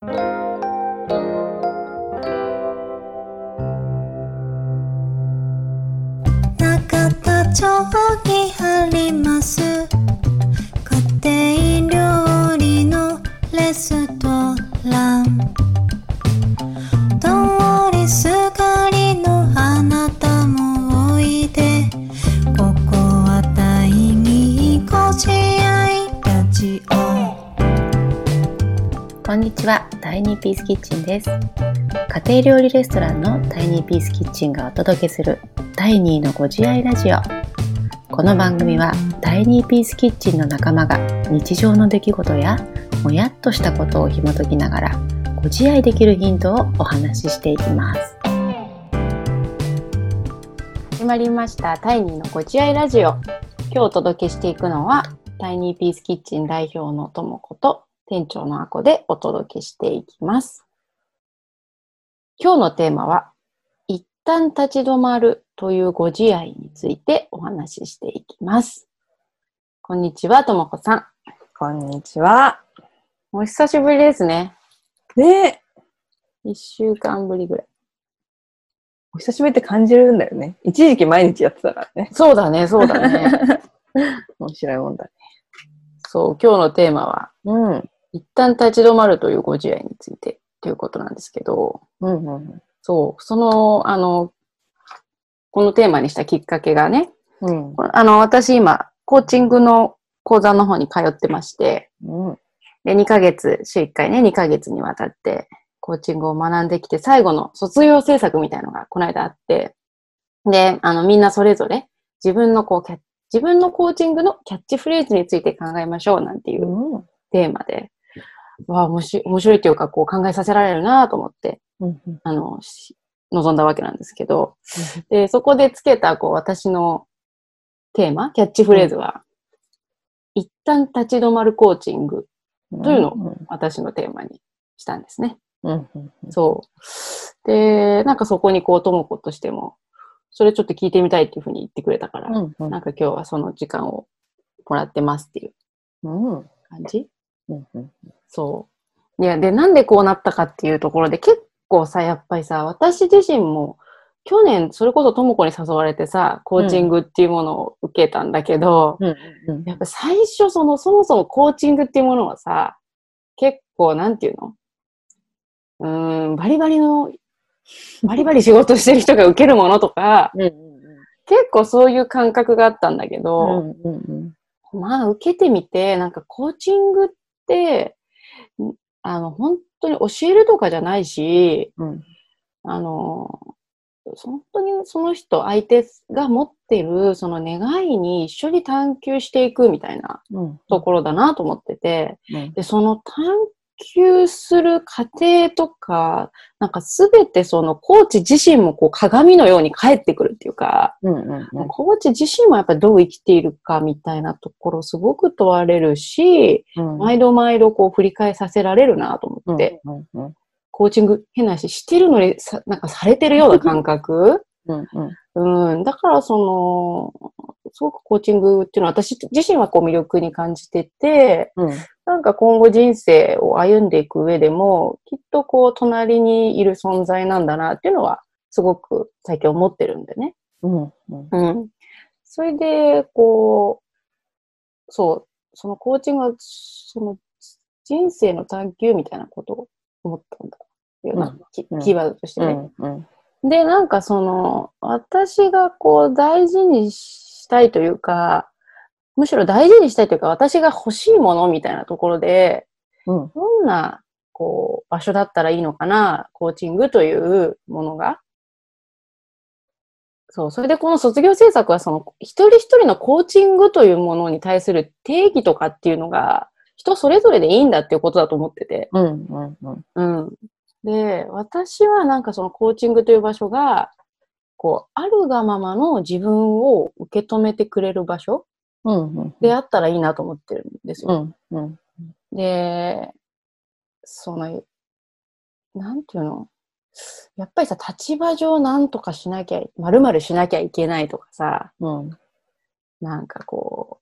中田町にありますこんにちは、タイニーピースキッチンです。家庭料理レストランのタイニーピースキッチンがお届けする第2のご自愛ラジオ。この番組はタイニーピースキッチンの仲間が日常の出来事やもやっとしたことを紐解きながらご自愛できるヒントをお話ししていきます。始まりましたタイニーのご自愛ラジオ。今日お届けしていくのはタイニーピースキッチン代表のともこと店長のあこでお届けしていきます。今日のテーマは、一旦立ち止まるというご自愛についてお話ししていきます。こんにちは、ともこさん。こんにちは。お久しぶりですね。ね一週間ぶりぐらい。お久しぶりって感じるんだよね。一時期毎日やってたからね。そうだね、そうだね。面白いもんだね。そう、今日のテーマは、うん。一旦立ち止まるというご自愛についてということなんですけど、うんうんそう、その、あの、このテーマにしたきっかけがね、うん。あの、私今、コーチングの講座の方に通ってまして、うん。で、2ヶ月、週1回ね、2ヶ月にわたって、コーチングを学んできて、最後の卒業制作みたいのがこの間あって、で、あの、みんなそれぞれ、自分のこう、自分のコーチングのキャッチフレーズについて考えましょうなんていううん。テーマで、わあ、面白い、面白いっていうか、こう考えさせられるなと思って、うん。あの、し望んだわけなんですけど、で、そこでつけた、こう、私のテーマ、キャッチフレーズは、一旦立ち止まるコーチング、というのを私のテーマにしたんですね。うん。うん。そう。で、なんかそこにこう、ともことしても、それちょっと聞いてみたいっていうふうに言ってくれたから、うん。うん。なんか今日はその時間をもらってますっていううん。感じうん。うん。そう。いや、で、なんでこうなったかっていうところで、結構さ、やっぱりさ、私自身も、去年、それこそともこに誘われてさ、コーチングっていうものを受けたんだけど、うん。うん。やっぱ最初、その、そもそもコーチングっていうものはさ、結構、なんていうの？うーん、バリバリの、バリバリ仕事してる人が受けるものとか、うん。結構そういう感覚があったんだけど、うん。うん。まあ、受けてみて、なんかコーチングって、んあの、本当に教えるとかじゃないし、うん。あの、本当にその人、相手が持ってるその願いに一緒に探求していくみたいなうん。ところだなと思ってて、うん。で、その探求する過程とか、なんかすべてそのコーチ自身もこう鏡のように返ってくるっていうか、うん。うん。コーチ自身もやっぱりどう生きているかみたいなところすごく問われるし、うん。毎度毎度こう振り返させられるなと思って、うん。うん。コーチング変な話してるのにさ、なんかされてるような感覚うん。うん。うん。だからその、すごくコーチングっていうのは私自身はこう魅力に感じてて、うん。なんか今後人生を歩んでいく上でも、きっとこう隣にいる存在なんだなっていうのは、すごく最近思ってるんでね。うん。うん。うん。それで、こう、そう、そのコーチングは、その人生の探求みたいなことを思ったんだうキーワードとしてね。うん。うん。で、なんかその、私がこう大事にしたいというか、むしろ大事にしたいというか、私が欲しいものみたいなところで、うん。どんな、こう、場所だったらいいのかな、コーチングというものが。そう、それでこの卒業制作は、その、一人一人のコーチングというものに対する定義とかっていうのが、人それぞれでいいんだっていうことだと思ってて。うん。うん。うん。うん。で、私はなんかそのコーチングという場所が、こう、あるがままの自分を受け止めてくれる場所うん。であったらいいなと思ってるんですよ。うん。うん。で、その、なんていうの？やっぱりさ、立場上なんとかしなきゃ、まるまるしなきゃいけないとかさ、うん。なんかこ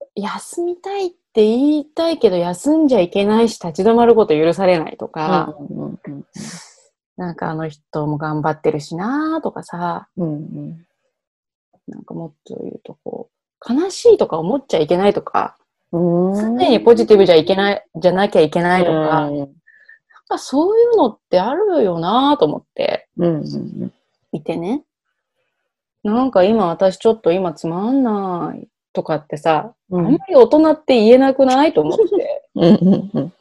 う、休みたいっって言いたいけど休んじゃいけないし立ち止まること許されないとか、うんうんうんなんかあの人も頑張ってるしなとかさ、うんうん。なんかもっと言うとこう、悲しいとか思っちゃいけないとか、うん。常にポジティブじゃいけない、じゃなきゃいけないとか、なん。うんかそういうのってあるよなと思って。うんうん。いてね。なんか今私ちょっと今つまんないとかってさ、うん。あんまり大人って言えなくないと思って。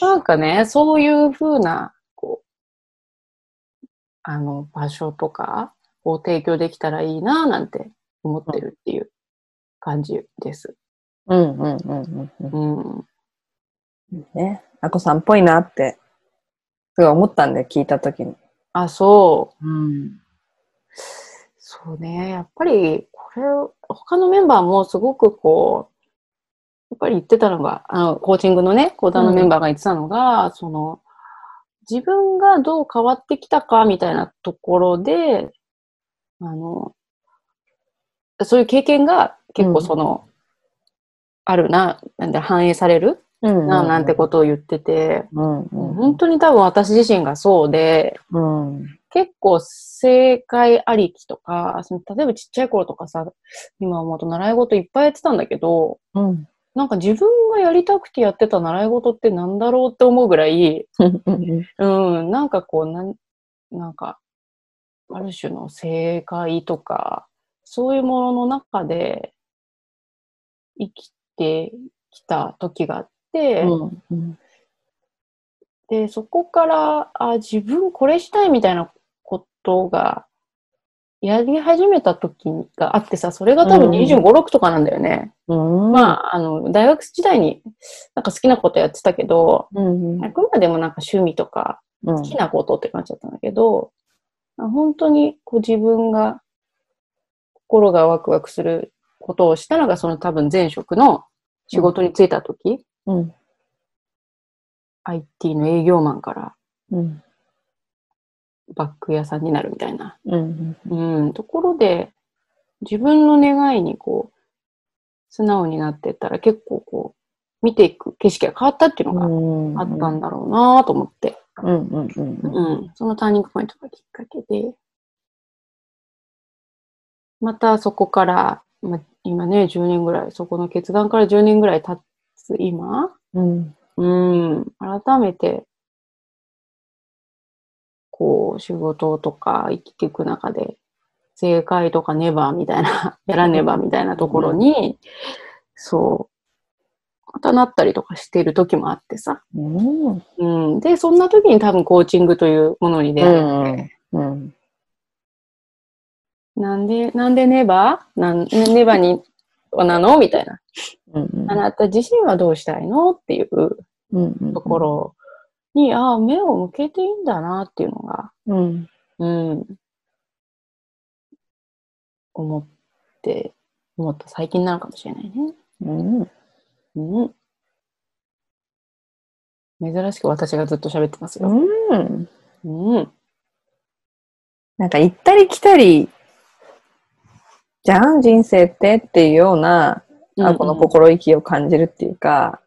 なんかね、そういう風な、こう、あの、場所とかを提供できたらいいななんて思ってるっていう感じです。うんうんうんうんうん。ね。あこさんっぽいなって、すごい思ったんで、聞いたときに。あ、そう。うん。そうね。やっぱり、これ、他のメンバーもすごくこう、やっぱり言ってたのが、あの、コーチングのね、講談のメンバーが言ってたのが、その、自分がどう変わってきたかみたいなところで、あの、そういう経験が結構その、あるな、なんで反映されるうん。な、なんてことを言ってて、うん。うん。本当に多分私自身がそうで、うん。結構正解ありきとか、その例えばちっちゃい頃とかさ、今思うと習い事いっぱいやってたんだけど、うんなんか自分がやりたくてやってた習い事ってなんだろうって思うぐらい、うん。うん、なんかこう、なん、なんか、ある種の正解とか、そういうものの中で生きてきた時があって、うん。で、そこから、あ、自分これしたいみたいなことが、やり始めた時があってさ、それが多分うん。25、6とかなんだよね。うん。まあ、あの、大学時代になんか好きなことやってたけど、うんあくまでもなんか趣味とかうん。好きなことって感じだったんだけど、あ本当にこう自分が心がワクワクすることをしたのが、その多分前職の仕事に就いた時、うん。IT の営業マンから。うん。バッグ屋さんになるみたいな、うん。うん、ところで、自分の願いにこう、素直になってったら結構こう、見ていく景色が変わったっていうのがあったんだろうなと思って、うん。うん。うん。うん、そのターニングポイントがきっかけで、またそこから、ま、今ね、10年ぐらい、そこの決断から10年ぐらい経つ今、うん。うん、改めて、こう、仕事とか生きていく中で、正解とかネバーみたいな、やらねばみたいなところに、そう、またなったりとかしている時もあってさ。うん。うん。で、そんな時に多分コーチングというものに出会って、うん。なんで、なんでネバー？なんネバーに、なの？みたいな。うん。あなた自身はどうしたいの？っていううん。ところに、ああ、目を向けていいんだなっていうのが、うん。うん。思って、思った最近なのかもしれないね。うん。うん。珍しく私がずっと喋ってますよ。うん。うん。なんか行ったり来たり、じゃん人生って？っていうような、あこの心意気を感じるっていうか、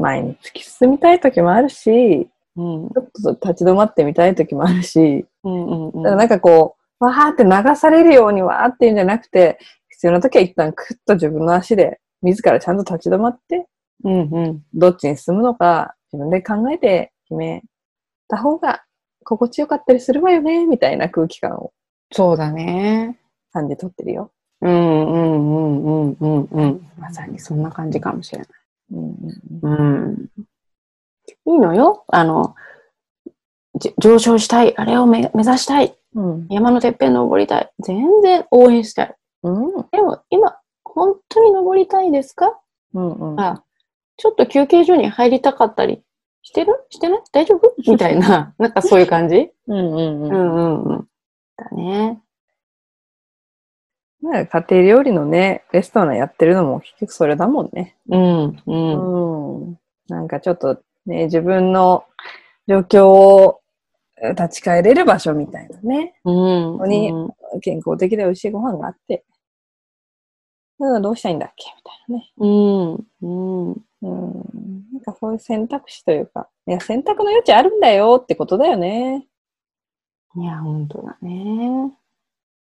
前に突き進みたい時もあるし、うん。ちょっと立ち止まってみたい時もあるし、うんうんうん。だからなんかこう、わーって流されるようにわーっていうんじゃなくて、必要な時は一旦クッと自分の足で、自らちゃんと立ち止まって、うんうん。どっちに進むのか、自分で考えて決めた方が心地よかったりするわよね、みたいな空気感をそうだね。感じ取ってるよ。うんうんうんうんうんうん。まさにそんな感じかもしれない。うんうん。いいのよ。あの、じ上昇したい。あれをめ目指したい。うん。山のてっぺん登りたい。全然応援したい。うん。でも今、本当に登りたいですか？うん。うん。あ、ちょっと休憩所に入りたかったりしてる？してない？大丈夫？みたいな、なんかそういう感じ？うん。うん。ううん。んうんうん。だね。まあ家庭料理のね、レストランやってるのも結局それだもんね。うんうん。うん。なんかちょっとね、自分の状況をえ立ち返れる場所みたいなね。うん。こにうん健康的で美味しいご飯があって、うん、どうしたいんだっけみたいなね。うん。うん。うん。なんかそういう選択肢というか、いや、選択の余地あるんだよってことだよね。いや、本当だね。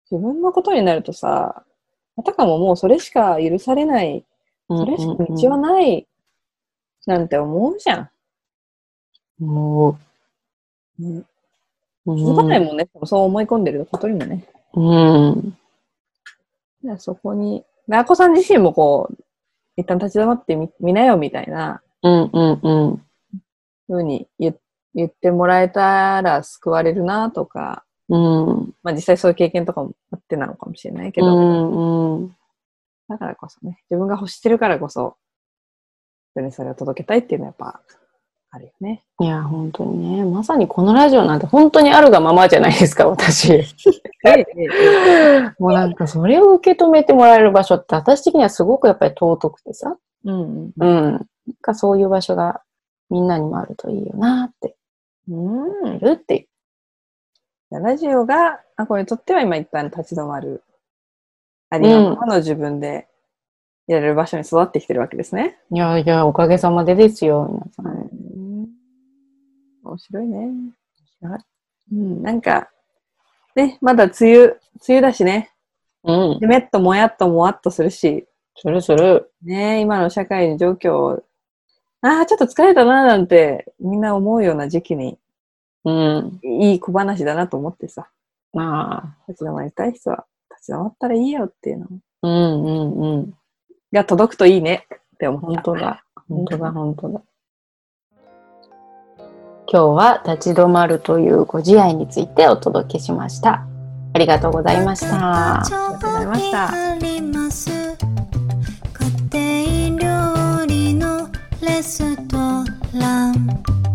自分のことになるとさ、あたかももうそれしか許されない、それしか道はない、なんて思うじゃん。もうん、う、気づかないもんね。でもそう思い込んでることにもね。うん。いやそこに、なこさん自身もこう、一旦立ち止まってみ見なよみたいなうんうんうん。ふうに言言ってもらえたら救われるなとか、うん。まあ実際そういう経験とかもあってなのかもしれないけど、うんうん。だからこそね、自分が欲してるからこそ、人にそれを届けたいっていうのはやっぱあるよね。いや、本当にね。まさにこのラジオなんて本当にあるがままじゃないですか、私。もうなんかそれを受け止めてもらえる場所って私的にはすごくやっぱり尊くてさ。うん。うん。なんかそういう場所がみんなにもあるといいよなって。うん。いるって。ラジオが、あ、これにとっては今一旦立ち止まる。ありのままの自分でやれる場所に育ってきてるわけですね。いやいや、おかげさまでですよ、皆さん。うん。面白いね。うん、なんか、ね、まだ梅雨、梅雨だしね。うん。でめっともやっともわっとするし、するする。ね、今の社会の状況を、ああ、ちょっと疲れたな、なんて、みんな思うような時期に、うん、いい小話だなと思ってさ。まあ。立ち止まりたい人は立ち止まったらいいよっていうの。うんうんうん。が届くといいねって思った。本当だ。本当だ、本当だ。今日は立ち止まるというご自愛についてお届けしました。ありがとうございました。ありがとうございました。家庭料理のレストラン